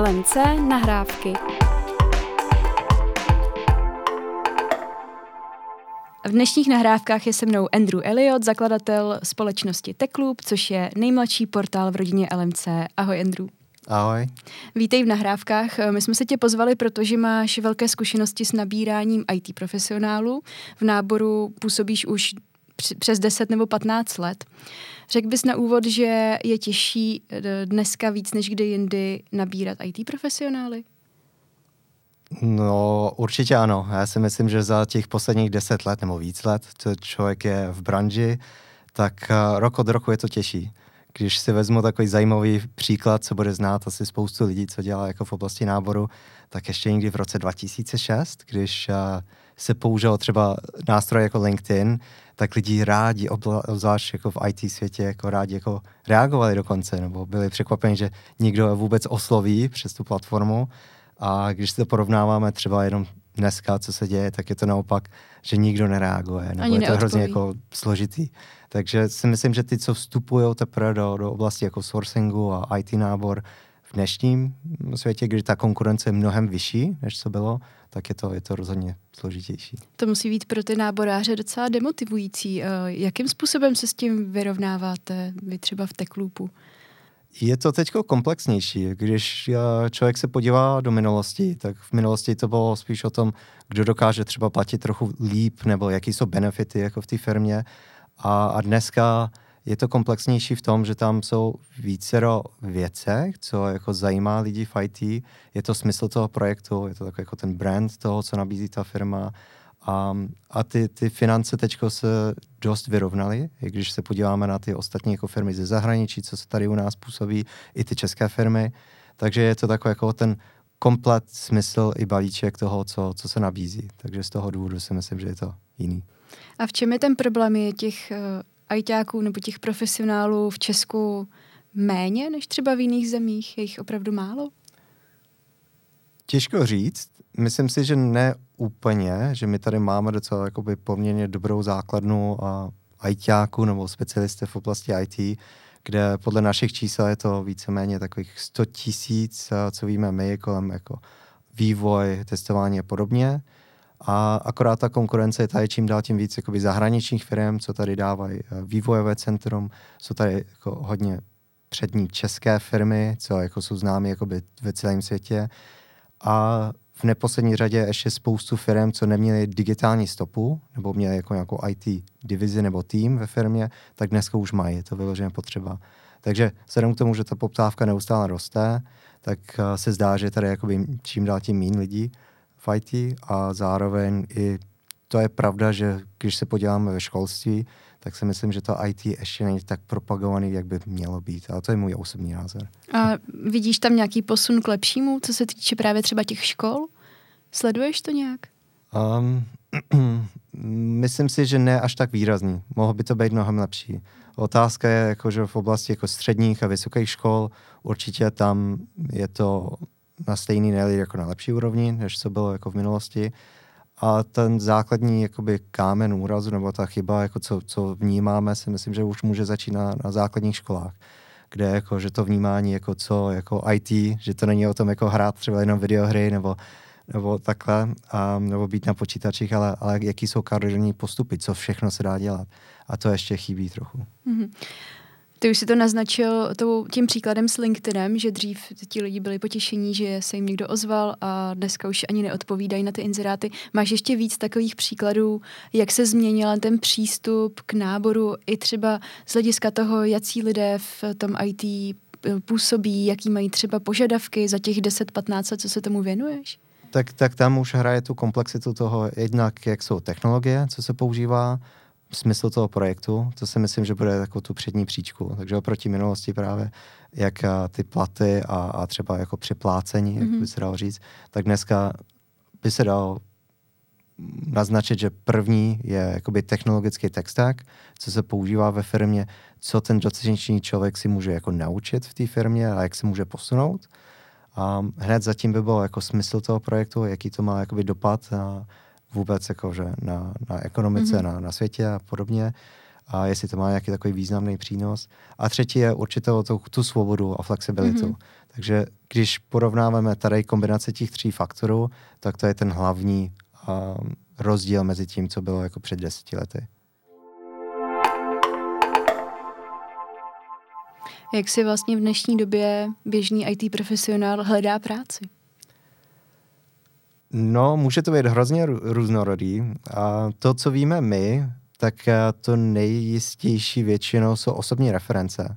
LMC nahrávky. V dnešních nahrávkách je se mnou Andrew Elliot, zakladatel společnosti Techloop, což je nejmladší portál v rodině LMC. Ahoj Andrew. Ahoj. Vítej v nahrávkách. My jsme se tě pozvali, protože máš velké zkušenosti s nabíráním IT profesionálů. V náboru působíš už přes 10 nebo 15 let. Řekl bys na úvod, že je těžší eh, dneska víc než kdy jindy nabírat IT profesionály? No, určitě ano. Já si myslím, že za těch posledních deset let nebo víc let, co člověk je v branži, tak eh, rok od roku je to těžší. Když si vezmu takový zajímavý příklad, co bude znát asi spoustu lidí, co dělá jako v oblasti náboru, tak ještě někdy v roce 2006, když uh, se použil třeba nástroj jako LinkedIn, tak lidi rádi, obzvlášť jako v IT světě, jako rádi jako reagovali dokonce, nebo byli překvapeni, že nikdo vůbec osloví přes tu platformu. A když si to porovnáváme třeba jenom dneska, co se děje, tak je to naopak, že nikdo nereaguje, nebo Ani je to neodpoví. hrozně jako složitý. Takže si myslím, že ty, co vstupují teprve do, do oblasti jako sourcingu a IT nábor, v dnešním světě, kdy ta konkurence je mnohem vyšší, než co bylo, tak je to, je to rozhodně složitější. To musí být pro ty náboráře docela demotivující. Eh, jakým způsobem se s tím vyrovnáváte vy třeba v Techloopu? Je to teď komplexnější. Když eh, člověk se podívá do minulosti, tak v minulosti to bylo spíš o tom, kdo dokáže třeba platit trochu líp, nebo jaký jsou benefity jako v té firmě. A, a dneska je to komplexnější v tom, že tam jsou vícero věcech, co jako zajímá lidi v IT. Je to smysl toho projektu, je to takový jako ten brand toho, co nabízí ta firma. A, a ty, ty finance teď se dost vyrovnaly, i když se podíváme na ty ostatní jako firmy ze zahraničí, co se tady u nás působí, i ty české firmy. Takže je to takový jako ten komplet smysl i balíček toho, co, co se nabízí. Takže z toho důvodu si myslím, že je to jiný. A v čem je ten problém? Je těch uh, ajťáků nebo těch profesionálů v Česku méně než třeba v jiných zemích? Je jich opravdu málo? Těžko říct. Myslím si, že ne úplně, že my tady máme docela jakoby poměrně dobrou základnu a ITáků nebo specialisty v oblasti IT, kde podle našich čísel je to víceméně takových 100 tisíc, co víme my, kolem jako vývoj, testování a podobně. A akorát ta konkurence je tady čím dál tím víc jakoby zahraničních firm, co tady dávají eh, vývojové centrum, jsou tady jako hodně přední české firmy, co jako jsou známy jakoby ve celém světě. A v neposlední řadě ještě spoustu firm, co neměli digitální stopu, nebo měli jako nějakou IT divizi nebo tým ve firmě, tak dneska už mají, je to vyloženě potřeba. Takže vzhledem k tomu, že ta poptávka neustále roste, tak eh, se zdá, že tady jakoby čím dál tím méně lidí IT a zároveň i to je pravda, že když se podíváme ve školství, tak si myslím, že to IT ještě není tak propagovaný, jak by mělo být. Ale to je můj osobní názor. A vidíš tam nějaký posun k lepšímu, co se týče právě třeba těch škol? Sleduješ to nějak? Um, myslím si, že ne až tak výrazný. Mohlo by to být mnohem lepší. Otázka je, jako, že v oblasti jako středních a vysokých škol určitě tam je to na stejný, ne jako na lepší úrovni, než co bylo jako v minulosti. A ten základní jakoby, kámen úrazu nebo ta chyba, jako co, co vnímáme, si myslím, že už může začít na, na základních školách kde jako, že to vnímání jako co, jako IT, že to není o tom jako hrát třeba jenom videohry nebo, nebo takhle, a, nebo být na počítačích, ale, ale jaký jsou každodenní postupy, co všechno se dá dělat. A to ještě chybí trochu. Mm-hmm. Ty už si to naznačil tím příkladem s LinkedInem, že dřív ti lidi byli potěšení, že se jim někdo ozval a dneska už ani neodpovídají na ty inzeráty. Máš ještě víc takových příkladů, jak se změnil ten přístup k náboru i třeba z hlediska toho, jaký lidé v tom IT působí, jaký mají třeba požadavky za těch 10-15 let, co se tomu věnuješ? Tak, tak tam už hraje tu komplexitu toho jednak, jak jsou technologie, co se používá, smysl toho projektu, to si myslím, že bude jako tu přední příčku. Takže oproti minulosti právě, jak ty platy a, a třeba jako připlácení, mm-hmm. jak by mhm. se dalo říct, tak dneska by se dal naznačit, že první je jakoby technologický tech stack, co se používá ve firmě, co ten dotyčný člověk si může jako naučit v té firmě a jak se může posunout. A hned zatím by bylo jako smysl toho projektu, jaký to má jakoby dopad na, vůbec jakože na, na ekonomice, mm-hmm. na, na světě a podobně. a jestli to má nějaký takový významný přínos. A třetí je určitě tu, tu svobodu a flexibilitu. Mm-hmm. Takže když porovnáváme tady kombinace těch tří faktorů, tak to je ten hlavní um, rozdíl mezi tím, co bylo jako před deseti lety. Jak si vlastně v dnešní době běžný IT profesionál hledá práci? No, může to být hrozně různorodý. A to, co víme my, tak eh, to nejistější většinou jsou osobní reference.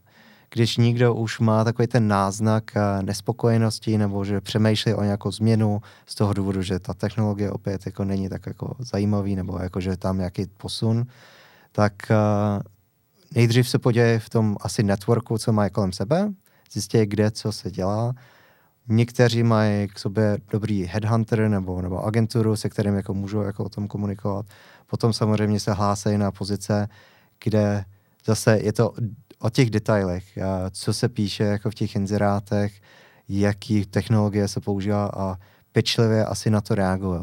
Když někdo už má takový ten náznak eh, nespokojenosti nebo že přemýšlí o nějakou změnu z toho důvodu, že ta technologie opět jako není tak jako zajímavý nebo jako, že tam nějaký posun, tak eh, nejdřív se podívají v tom asi networku, co mají kolem sebe, zjistí, kde co se dělá. Někteří mají k sobě dobrý headhunter nebo, nebo agenturu, se kterým jako můžou jako o tom komunikovat. Potom samozřejmě se hlásí na pozice, kde zase je to o těch detailech, co se píše jako v těch inzerátech, jaký technologie se používá a pečlivě asi na to reagují.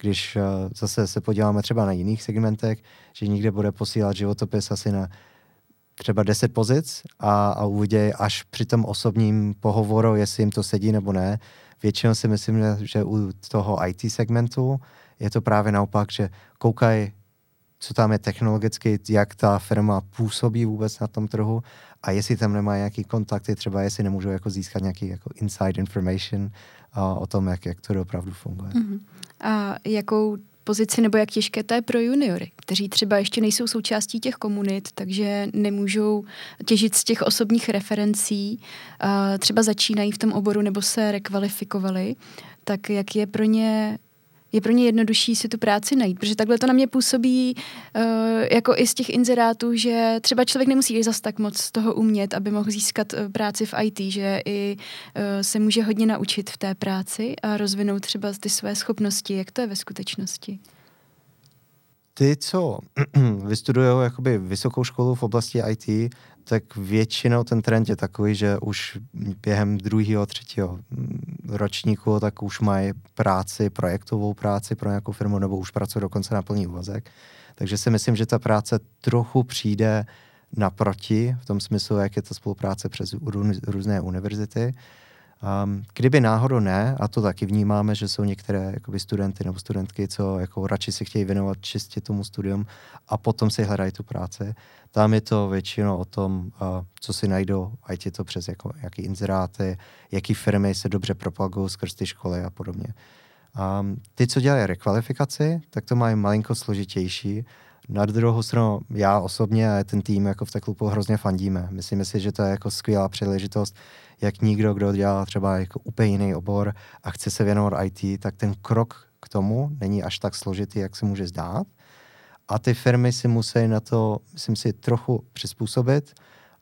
Když zase se podíváme třeba na jiných segmentech, že někde bude posílat životopis asi na třeba 10 pozic a, a uvidějí až při tom osobním pohovoru, jestli jim to sedí nebo ne. Většinou si myslím, že, u toho IT segmentu je to právě naopak, že koukají, co tam je technologicky, jak ta firma působí vůbec na tom trhu a jestli tam nemají nějaký kontakty, třeba jestli nemůžou jako získat nějaký jako inside information a o tom, jak, jak to opravdu funguje. Uh-huh. A jakou pozici nebo jak těžké to je pro juniory, kteří třeba ještě nejsou součástí těch komunit, takže nemůžou těžit z těch osobních referencí, třeba začínají v tom oboru nebo se rekvalifikovali, tak jak je pro ně je pro ně jednodušší si tu práci najít, protože takhle to na mě působí uh, jako i z těch inzerátů, že třeba člověk nemusí zas tak moc toho umět, aby mohl získat uh, práci v IT, že i uh, se může hodně naučit v té práci a rozvinout třeba ty své schopnosti. Jak to je ve skutečnosti? Ty, co vystudují jakoby vysokou školu v oblasti IT, tak většinou ten trend je takový, že už během druhého, třetího mm, ročníku tak už mají práci, projektovou práci pro nějakou firmu, nebo už pracují dokonce na plný úvazek. Takže si myslím, že ta práce trochu přijde naproti, v tom smyslu, jak je to spolupráce přes různé univerzity. Um, kdyby náhodou ne, a to taky vnímáme, že jsou některé jakoby, studenty nebo studentky, co jako radši si chtějí věnovat čistě tomu studium a potom si hledají tu práci. Tam je to většinou o tom, uh, co si najdou, ať je to přes jako, jaký inzeráty, jaký firmy se dobře propagují skrz ty školy a podobně. Um, ty, co dělají rekvalifikaci, tak to mají malinko složitější. Na druhou stranu, já osobně a ten tým jako v Teklupu hrozně fandíme. Myslím si, že to je jako skvělá příležitost jak nikdo, kdo dělá třeba jako úplně jiný obor a chce se věnovat IT, tak ten krok k tomu není až tak složitý, jak se může zdát. A ty firmy si musí na to, myslím si, trochu přizpůsobit.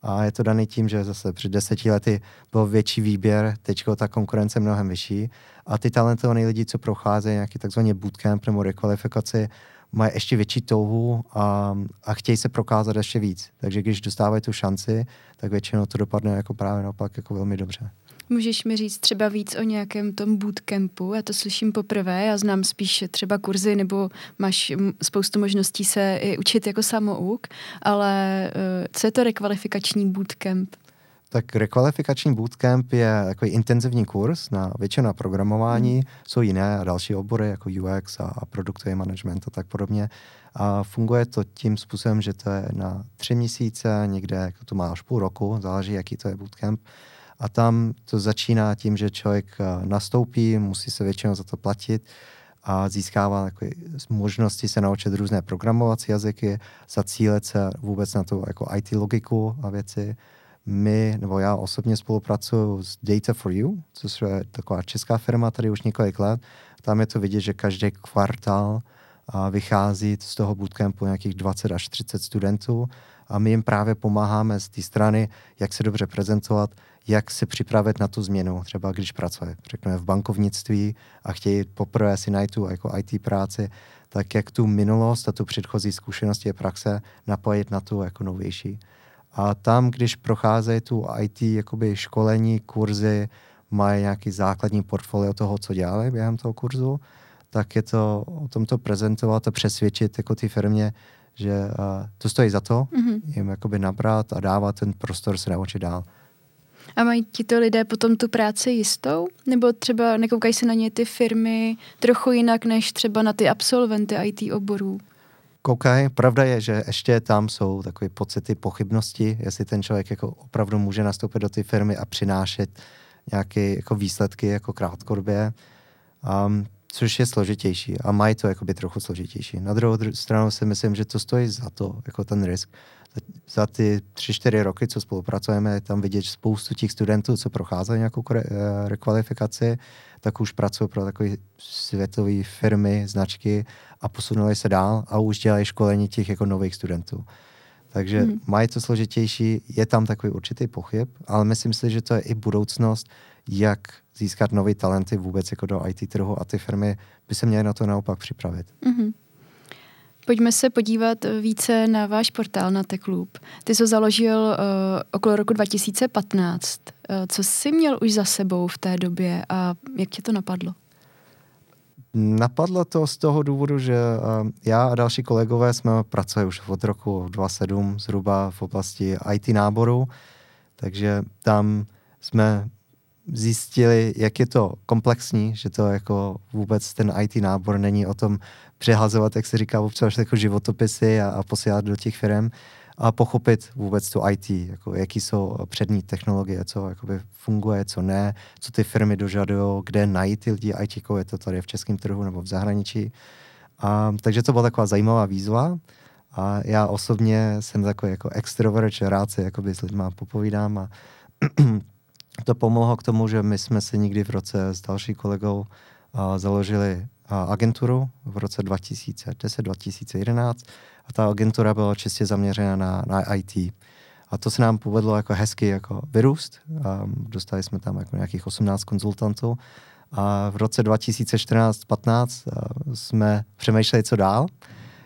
A je to daný tím, že zase před deseti lety byl větší výběr, teď ta konkurence mnohem vyšší. A ty talentovaní lidi, co procházejí nějaký takzvaný bootcamp nebo rekvalifikaci, mají ještě větší touhu a, a chtějí se prokázat ještě víc. Takže když dostávají tu šanci, tak většinou to dopadne jako právě naopak jako velmi dobře. Můžeš mi říct třeba víc o nějakém tom bootcampu? Já to slyším poprvé, já znám spíš třeba kurzy, nebo máš spoustu možností se i učit jako samouk, ale uh, co je to rekvalifikační bootcamp? Tak rekvalifikační bootcamp je takový intenzivní kurz na většinu programování, hmm. jsou jiné a další obory jako UX a, a produktový management a tak podobně. A funguje to tím způsobem, že to je na tři měsíce, někde jako to má až půl roku, záleží, jaký to je bootcamp. A tam to začíná tím, že člověk eh, nastoupí, musí se většinou za to platit a získává takové možnosti se naučit různé programovací jazyky, zacílet se vůbec na tu jako IT logiku a věci my, nebo já osobně spolupracuju s Data for You, což je taková česká firma tady už několik let. Tam je to vidět, že každý kvartál a vychází z toho bootcampu nějakých 20 až 30 studentů a my jim právě pomáháme z té strany, jak se dobře prezentovat, jak se připravit na tu změnu, třeba když pracuje, řekněme v bankovnictví a chtějí poprvé si najít tu jako IT práci, tak jak tu minulost a tu předchozí zkušenosti a praxe napojit na tu jako novější. A tam, když procházejí tu IT jakoby školení, kurzy, mají nějaký základní portfolio toho, co dělali během toho kurzu, tak je to o tom to prezentovat a přesvědčit jako ty firmě, že uh, to stojí za to, mm-hmm. jim jakoby nabrat a dávat ten prostor se naučit dál. A mají ti to lidé potom tu práci jistou? Nebo třeba nekoukají se na ně ty firmy trochu jinak, než třeba na ty absolventy IT oborů? Koukají. Pravda je, že ještě tam jsou takové pocity pochybnosti, jestli ten člověk jako opravdu může nastoupit do té firmy a přinášet nějaké jako výsledky jako krátkodobě, um, což je složitější a mají to jakoby trochu složitější. Na druhou stranu si myslím, že to stojí za to, jako ten risk za ty tři, čtyři roky, co spolupracujeme, je tam vidět spoustu těch studentů, co procházejí nějakou re- eh, rekvalifikaci, tak už pracují pro takové světové firmy, značky a posunuli se dál a už dělají školení těch jako nových studentů. Takže hmm. mají to složitější, je tam takový určitý pochyb, ale myslím si, že to je i budoucnost, jak získat nové talenty vůbec jako do IT trhu a ty firmy by se měly na to naopak připravit. Hmm. Pojďme se podívat více na váš portál na TechLoop. Ty jsi ho založil uh, okolo roku 2015. Uh, eh, co jsi měl už za sebou v té době a jak tě to napadlo? Napadlo to z toho důvodu, že uh, já a další kolegové jsme pracovali už od roku 2007 zhruba v oblasti IT náboru, takže tam jsme zjistili, jak je to komplexní, že to jako vůbec ten IT nábor není o tom přehazovat, jak se říká občas, jako životopisy a, a posílat do těch firm a pochopit vůbec tu IT, jako jaký jsou přední technologie, co jakoby funguje, co ne, co ty firmy dožadují, kde najít ty lidi IT, je to tady v českém trhu nebo v zahraničí. A, takže to byla taková zajímavá výzva. A já osobně jsem takový jako extrovert, že rád se s lidmi popovídám a to pomohlo k tomu, že my jsme si nikdy v roce s další kolegou a, založili a, agenturu v roce 2010-2011 a ta agentura byla čistě zaměřena na, na IT. A to se nám povedlo jako hezky jako vyrůst. A dostali jsme tam jako nějakých 18 konzultantů. A v roce 2014-15 jsme přemýšleli, co dál,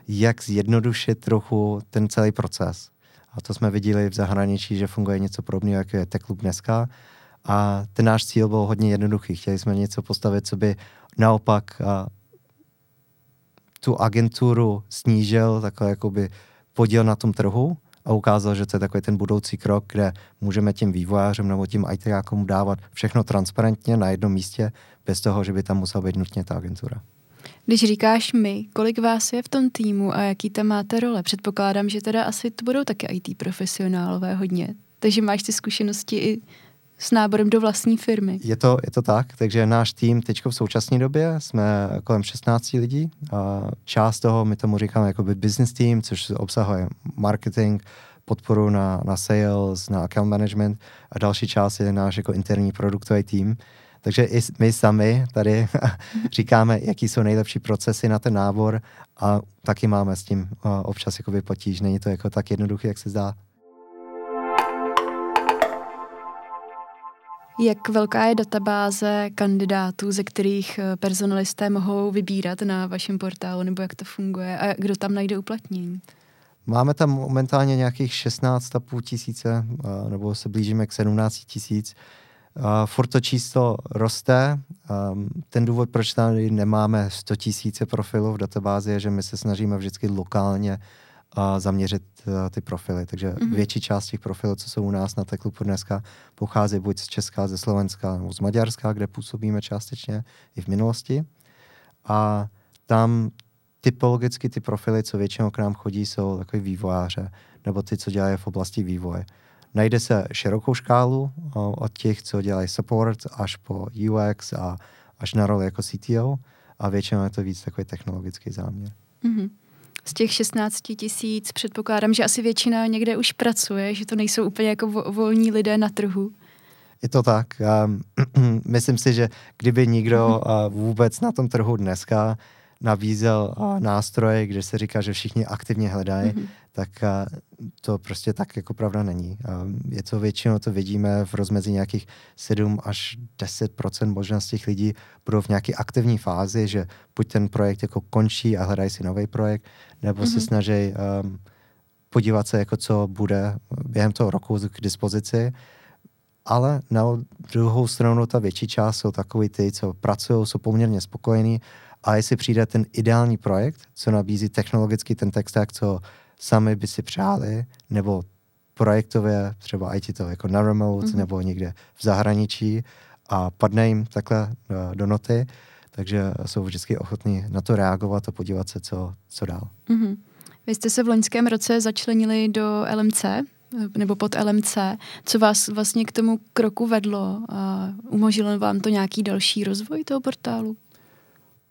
jak zjednodušit trochu ten celý proces. A to jsme viděli v zahraničí, že funguje něco podobného, jako je TechLoop dneska. A ten náš cíl byl hodně jednoduchý. Chtěli jsme něco postavit, co by naopak a, tu agenturu snížil takhle jakoby podíl na tom trhu a ukázal, že to je takový ten budoucí krok, kde můžeme tím vývojářům nebo tím ITákům dávat všechno transparentně na jednom místě, bez toho, že by tam musela být nutně ta agentura. Když říkáš my, kolik vás je v tom týmu a jaký tam máte role? Předpokládám, že teda asi to budou taky IT profesionálové hodně. Takže máš ty zkušenosti i s náborem do vlastní firmy. Je to, je to tak, takže náš tým teď v současné době jsme kolem 16 lidí. A část toho, my tomu říkáme jako business team, což obsahuje marketing, podporu na, na sales, na account management a další část je náš jako interní produktový tým. Takže i my sami tady říkáme, jaký jsou nejlepší procesy na ten nábor a taky máme s tím občas jako potíž. Není to jako tak jednoduché, jak se zdá. Jak velká je databáze kandidátů, ze kterých eh, personalisté mohou vybírat na vašem portálu, nebo jak to funguje a kdo tam najde uplatnění? Máme tam momentálně nějakých 16,5 tisíce, eh, nebo se blížíme k 17 tisíc. Eh, furt to číslo roste. Ehm, ten důvod, proč tam nemáme 100 tisíce profilů v databázi, je, že my se snažíme vždycky lokálně a zaměřit uh, ty profily. Takže mm-hmm. větší část těch profilů, co jsou u nás na Teklupu dneska, pochází buď z Česka, ze Slovenska nebo z Maďarska, kde působíme částečně i v minulosti. A tam typologicky ty profily, co většinou k nám chodí, jsou takový vývojáře, nebo ty, co dělají v oblasti vývoje. Najde se širokou škálu od těch, co dělají support, až po UX a až na roli jako CTO a většinou je to víc takový technologický záměr. Mm-hmm z těch 16 tisíc předpokládám, že asi většina někde už pracuje, že to nejsou úplně jako volní lidé na trhu. Je to tak. Um, myslím si, že kdyby nikdo uh, vůbec na tom trhu dneska nabízel uh, nástroje, kde se říká, že všichni aktivně hledají, mm-hmm. Tak to prostě tak jako pravda není. Je to většinou, to vidíme v rozmezí nějakých 7 až 10 možná z těch lidí budou v nějaké aktivní fázi, že buď ten projekt jako končí a hledají si nový projekt, nebo mm-hmm. se mhm. snaží um, podívat se, jako co bude během toho roku k dispozici. Ale na druhou stranu ta větší část jsou takový ty, co pracují, jsou poměrně spokojení A jestli přijde ten ideální projekt, co nabízí technologicky ten stack, co sami by si přáli, nebo projektově, třeba IT to jako na remote mm-hmm. nebo někde v zahraničí a padne jim takhle eh, do noty, takže jsou vždycky ochotní na to reagovat a podívat se, co, co dál. Mm-hmm. Vy jste se v loňském roce začlenili do LMC, nebo pod LMC. Co vás vlastně k tomu kroku vedlo? A umožnilo vám to nějaký další rozvoj toho portálu?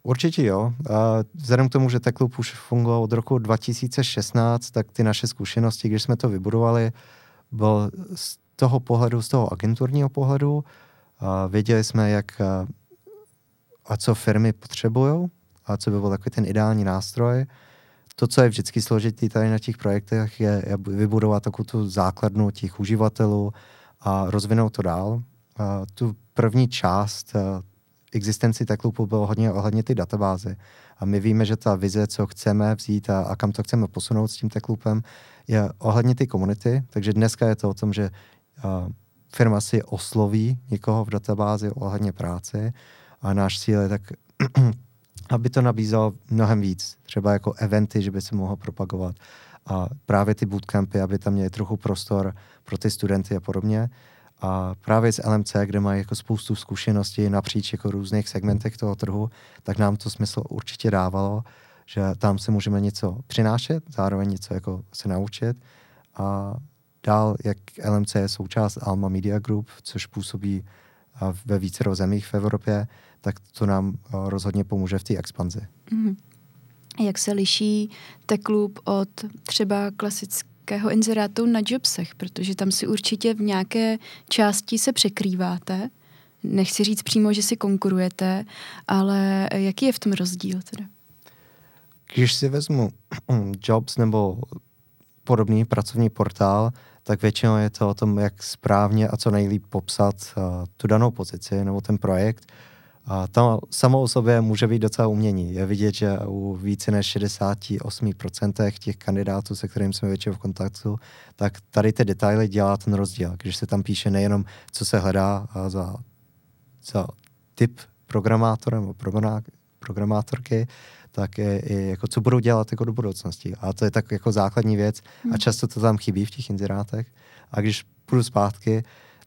Určitě jo. A vzhledem k tomu, že Teklub už fungoval od roku 2016, tak ty naše zkušenosti, když jsme to vybudovali, byl z toho pohledu, z toho agenturního pohledu. A věděli jsme, jak a, a co firmy potřebují a co by byl takový ten ideální nástroj. To, co je vždycky složitý tady na těch projektech, je, je vybudovat takovou tu základnu těch uživatelů a rozvinout to dál. A tu první část existenci Teklupu bylo hodně ohledně ty databázy. A my víme, že ta vize, co chceme vzít a, a kam to chceme posunout s tím Teklupem, je ohledně ty komunity. Takže dneska je to o tom, že uh, firma si osloví někoho v databázi ohledně práce a náš cíl je tak, aby to nabízelo mnohem víc. Třeba jako eventy, že by se mohlo propagovat. A právě ty bootcampy, aby tam měli trochu prostor pro ty studenty a podobně. A právě z LMC, kde mají jako spoustu zkušeností napříč jako různých segmentech toho trhu, tak nám to smysl určitě dávalo, že tam se můžeme něco přinášet, zároveň něco jako se naučit. A dál, jak LMC je součást Alma Media Group, což působí ve více zemích v Evropě, tak to nám rozhodně pomůže v té expanzi. Mm-hmm. Jak se liší Teklub od třeba klasické nějakého inzerátu na jobsech, protože tam si určitě v nějaké části se překrýváte. Nechci říct přímo, že si konkurujete, ale jaký je v tom rozdíl teda? Když si vezmu Jobs nebo podobný pracovní portál, tak většinou je to o tom, jak správně a co nejlíp popsat uh, tu danou pozici nebo ten projekt. A tam samo o sobě může být docela umění. Je vidět, že u více než 68% těch kandidátů, se kterým jsme většinou v kontaktu, tak tady ty detaily dělá ten rozdíl. Když se tam píše nejenom, co se hledá za, za typ programátora nebo programátorky, tak je, je, jako co budou dělat jako do budoucnosti. A to je tak jako základní věc a hmm. často to tam chybí v těch inzerátech. A když půjdu zpátky,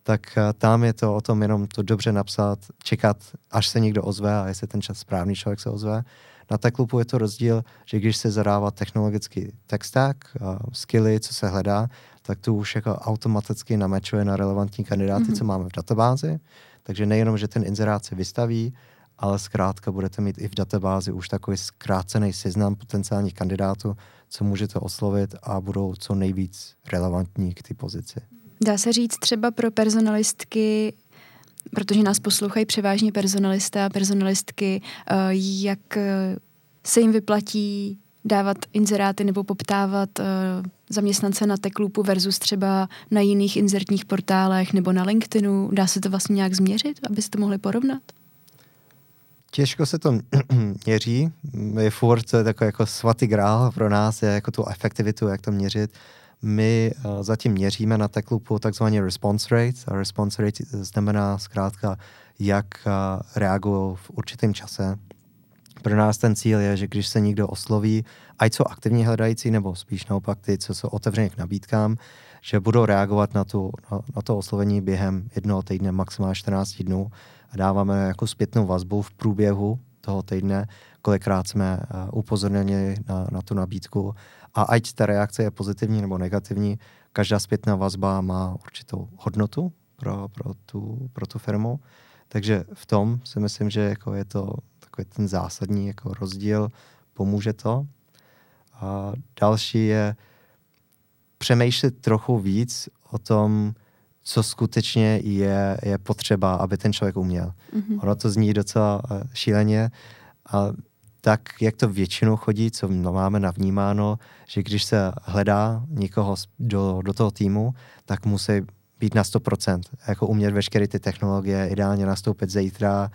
tak eh, tam je to o tom jenom to dobře napsat, čekat, až se někdo ozve a jestli ten čas správný člověk se ozve. Na Techlupu je to rozdíl, že když se zadává technologický tech stack, uh, skilly, co se hledá, tak to už jako automaticky namečuje na relevantní kandidáty, mm-hmm. co máme v databázi. Takže nejenom, že ten inzerát se vystaví, ale zkrátka budete mít i v databázi už takový zkrácený seznam potenciálních kandidátů, co můžete oslovit a budou co nejvíc relevantní k té pozici. Dá se říct třeba pro personalistky, protože nás poslouchají převážně personalisté a personalistky, eh, jak eh, se jim vyplatí dávat inzeráty nebo poptávat uh, zaměstnance na Teklupu versus třeba na jiných inzertních portálech nebo na LinkedInu. Dá se to vlastně nějak změřit, abyste to mohli porovnat? Těžko se to měří. Je furt takový jako svatý grál pro nás, je jako tu efektivitu, jak to měřit. My uh, zatím měříme na Teklupu takzvaný response rate. A response rate znamená zkrátka, jak uh, reagují v určitém čase. Pro nás ten cíl je, že když se někdo osloví, ať jsou aktivně hledající, nebo spíš naopak ty, co jsou otevřeně k nabídkám, že budou reagovat na, tu, na, na to oslovení během jednoho týdne, maximálně 14 dnů a dáváme jako zpětnou vazbu v průběhu toho týdne, kolikrát jsme uh, upozorněni na, na tu nabídku a ať ta reakce je pozitivní nebo negativní, každá zpětná vazba má určitou hodnotu pro, pro, tu, pro tu firmu. Takže v tom si myslím, že jako je to takový ten zásadní jako rozdíl, pomůže to. A další je přemýšlet trochu víc o tom, co skutečně je, je potřeba, aby ten člověk uměl. Mm-hmm. Ono to zní docela eh, šíleně, a tak, jak to většinou chodí, co máme navnímáno, že když se hledá někoho do, do toho týmu, tak musí být na 100%, jako umět veškeré ty technologie, ideálně nastoupit zítra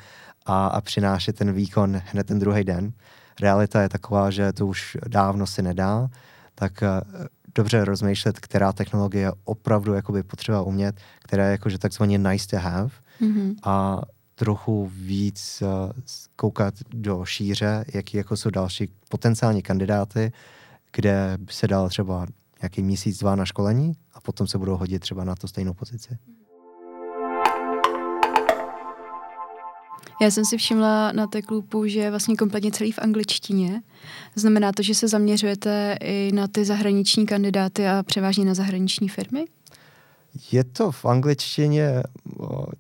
a, a přinášet ten výkon hned ten druhý den. Realita je taková, že to už dávno se nedá, tak uh, dobře rozmýšlet, která technologie opravdu jakoby potřeba umět, která je jakože takzvaně nice to have mm-hmm. a trochu víc uh, koukat do šíře, jaký jako jsou další potenciální kandidáty, kde by se dal třeba nějaký měsíc, dva na školení a potom se budou hodit třeba na to stejnou pozici. Já jsem si všimla na té klubu, že je vlastně kompletně celý v angličtině. Znamená to, že se zaměřujete i na ty zahraniční kandidáty a převážně na zahraniční firmy? Je to v angličtině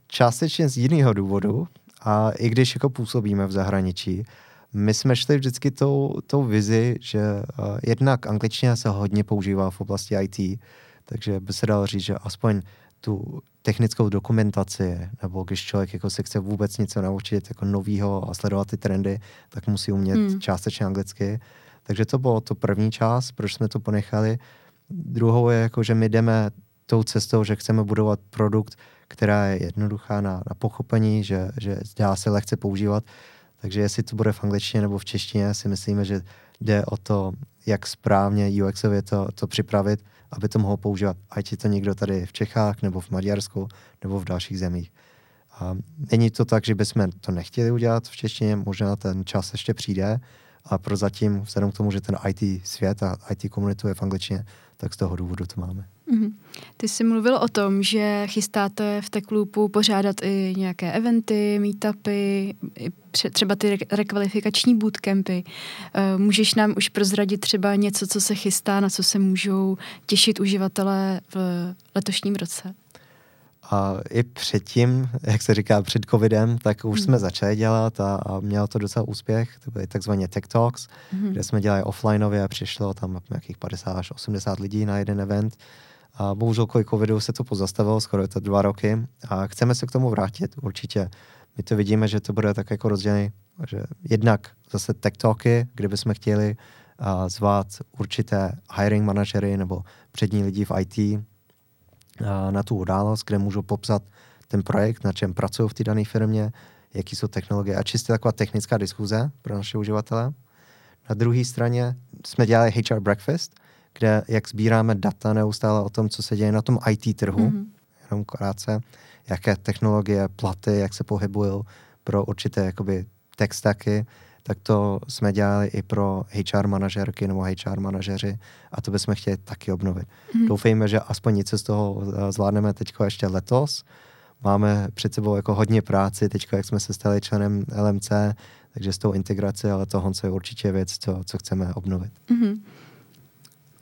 částečně z jiného důvodu a i když jako působíme v zahraničí, my jsme šli vždycky tou, tou vizi, že jednak angličtina se hodně používá v oblasti IT, takže by se dalo říct, že aspoň tu technickou dokumentaci, nebo když člověk jako se chce vůbec něco naučit jako novýho a sledovat ty trendy, tak musí umět hmm. částečně anglicky. Takže to bylo to první část, proč jsme to ponechali. Druhou je jako, že my jdeme tou cestou, že chceme budovat produkt, která je jednoduchá na, na pochopení, že, že dá se lehce používat. Takže jestli to bude v angličtině nebo v češtině, si myslíme, že jde o to, jak správně UXově to, to připravit, aby to mohl používat, ať je to někdo tady v Čechách, nebo v Maďarsku, nebo v dalších zemích. A není to tak, že bychom to nechtěli udělat v češtině, možná ten čas ještě přijde, a prozatím, vzhledem k tomu, že ten IT svět a IT komunitu je v angličtině, tak z toho důvodu to máme. Mm-hmm. Ty jsi mluvil o tom, že chystáte v Techloopu pořádat i nějaké eventy, meetupy, třeba ty rekvalifikační bootcampy. Eh, můžeš nám už prozradit třeba něco, co se chystá, na co se můžou těšit uživatelé v letošním roce? A i předtím, jak se říká, před covidem, tak už mm. jsme začali dělat a, a mělo to docela úspěch. To byly takzvané Tech Talks, mm. kde jsme dělali offlineově a přišlo tam nějakých 50 až 80 lidí na jeden event. A bohužel kvůli covidu se to pozastavilo, skoro to dva roky a chceme se k tomu vrátit určitě. My to vidíme, že to bude tak jako rozdělený, že jednak zase talky, kde bychom chtěli zvát určité hiring manažery nebo přední lidi v IT, na tu událost, kde můžu popsat ten projekt, na čem pracují v té dané firmě, jaký jsou technologie a čistě taková technická diskuze pro naše uživatele. Na druhé straně jsme dělali HR Breakfast, kde jak sbíráme data neustále o tom, co se děje na tom IT trhu, mm-hmm. jenom krátce, jaké technologie, platy, jak se pohybují pro určité jakoby tech stacky, tak to jsme dělali i pro HR manažerky nebo HR manažeři a to bychom chtěli taky obnovit. Hmm. Doufejme, že aspoň něco z toho eh, zvládneme teď ještě letos. Máme před sebou jako hodně práci, teď jak jsme se stali členem LMC, takže s tou integrací, ale tohle je určitě věc, co, co chceme obnovit. hmm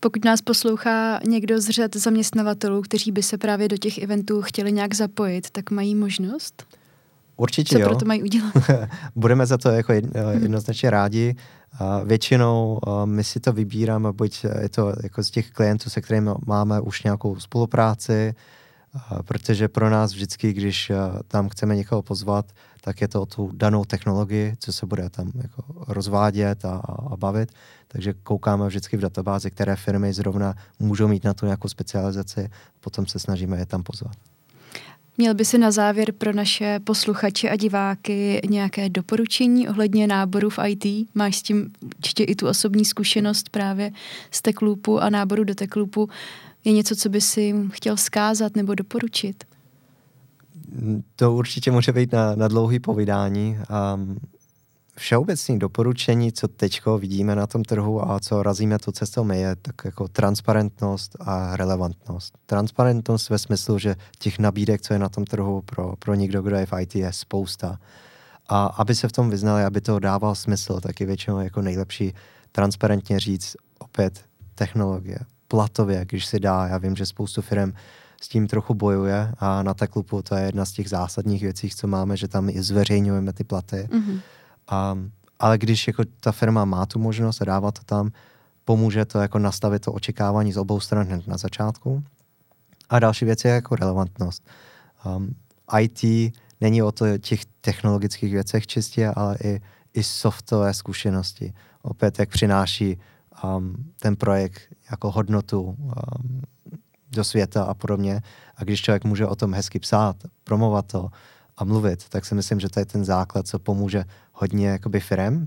Pokud nás poslouchá někdo z řad zaměstnavatelů, kteří by se právě do těch eventů chtěli nějak zapojit, tak mají možnost? Určitě Co jo. pro to mají udělat? Budeme za to jako eh, mhm. jednoznačně rádi. A většinou uh, my si to vybíráme, buď je to jako z těch klientů, se kterými máme už nějakou spolupráci, protože pro nás vždycky, když uh, tam chceme někoho pozvat, tak je to o tu danou technologii, co se bude tam jako rozvádět a, a bavit. Takže koukáme vždycky v databázi, které firmy zrovna můžou mít na tu nějakou specializaci, potom se snažíme je tam pozvat. Měl by si na závěr pro naše posluchače a diváky nějaké doporučení ohledně náboru v IT? Máš s tím určitě i tu osobní zkušenost právě z Teklupu a náboru do Teklupu. Je něco, co by si chtěl zkázat nebo doporučit? To určitě může být na, na dlouhý povídání. Um, všeobecné doporučení, co teď vidíme na tom trhu a co razíme tu cestou my, je tak jako transparentnost a relevantnost. Transparentnost ve smyslu, že těch nabídek, co je na tom trhu pro, pro někdo, kdo je v IT, je spousta. A aby se v tom vyznali, aby to dával smysl, tak je většinou jako nejlepší transparentně říct opět technologie, platově, když se dá. Já vím, že spoustu firm s tím trochu bojuje a na Teklupu to je jedna z těch zásadních věcí, co máme, že tam i zveřejňujeme ty platy. Mm-hmm a, ale když jako ta firma má tu možnost a dává to tam, pomůže to jako nastavit to očekávání z obou stran hned na začátku. A další věc je jako relevantnost. Um, IT není o to těch technologických věcech čistě, ale i, i softové zkušenosti. Opět, jak přináší um, ten projekt jako hodnotu um, do světa a podobně. A když člověk může o tom hezky psát, promovat to, a mluvit, tak si myslím, že to je ten základ, co pomůže hodně jakoby firem.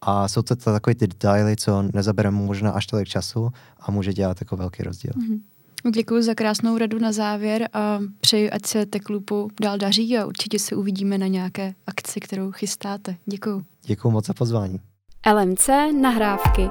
A jsou to, to takové ty detaily, co nezabereme možná až tolik času a může dělat jako velký rozdíl. Mm-hmm. Děkuji za krásnou radu na závěr a přeji, ať se Teklupu dál daří a určitě se uvidíme na nějaké akci, kterou chystáte. Děkuji. Děkuji moc za pozvání. LMC nahrávky.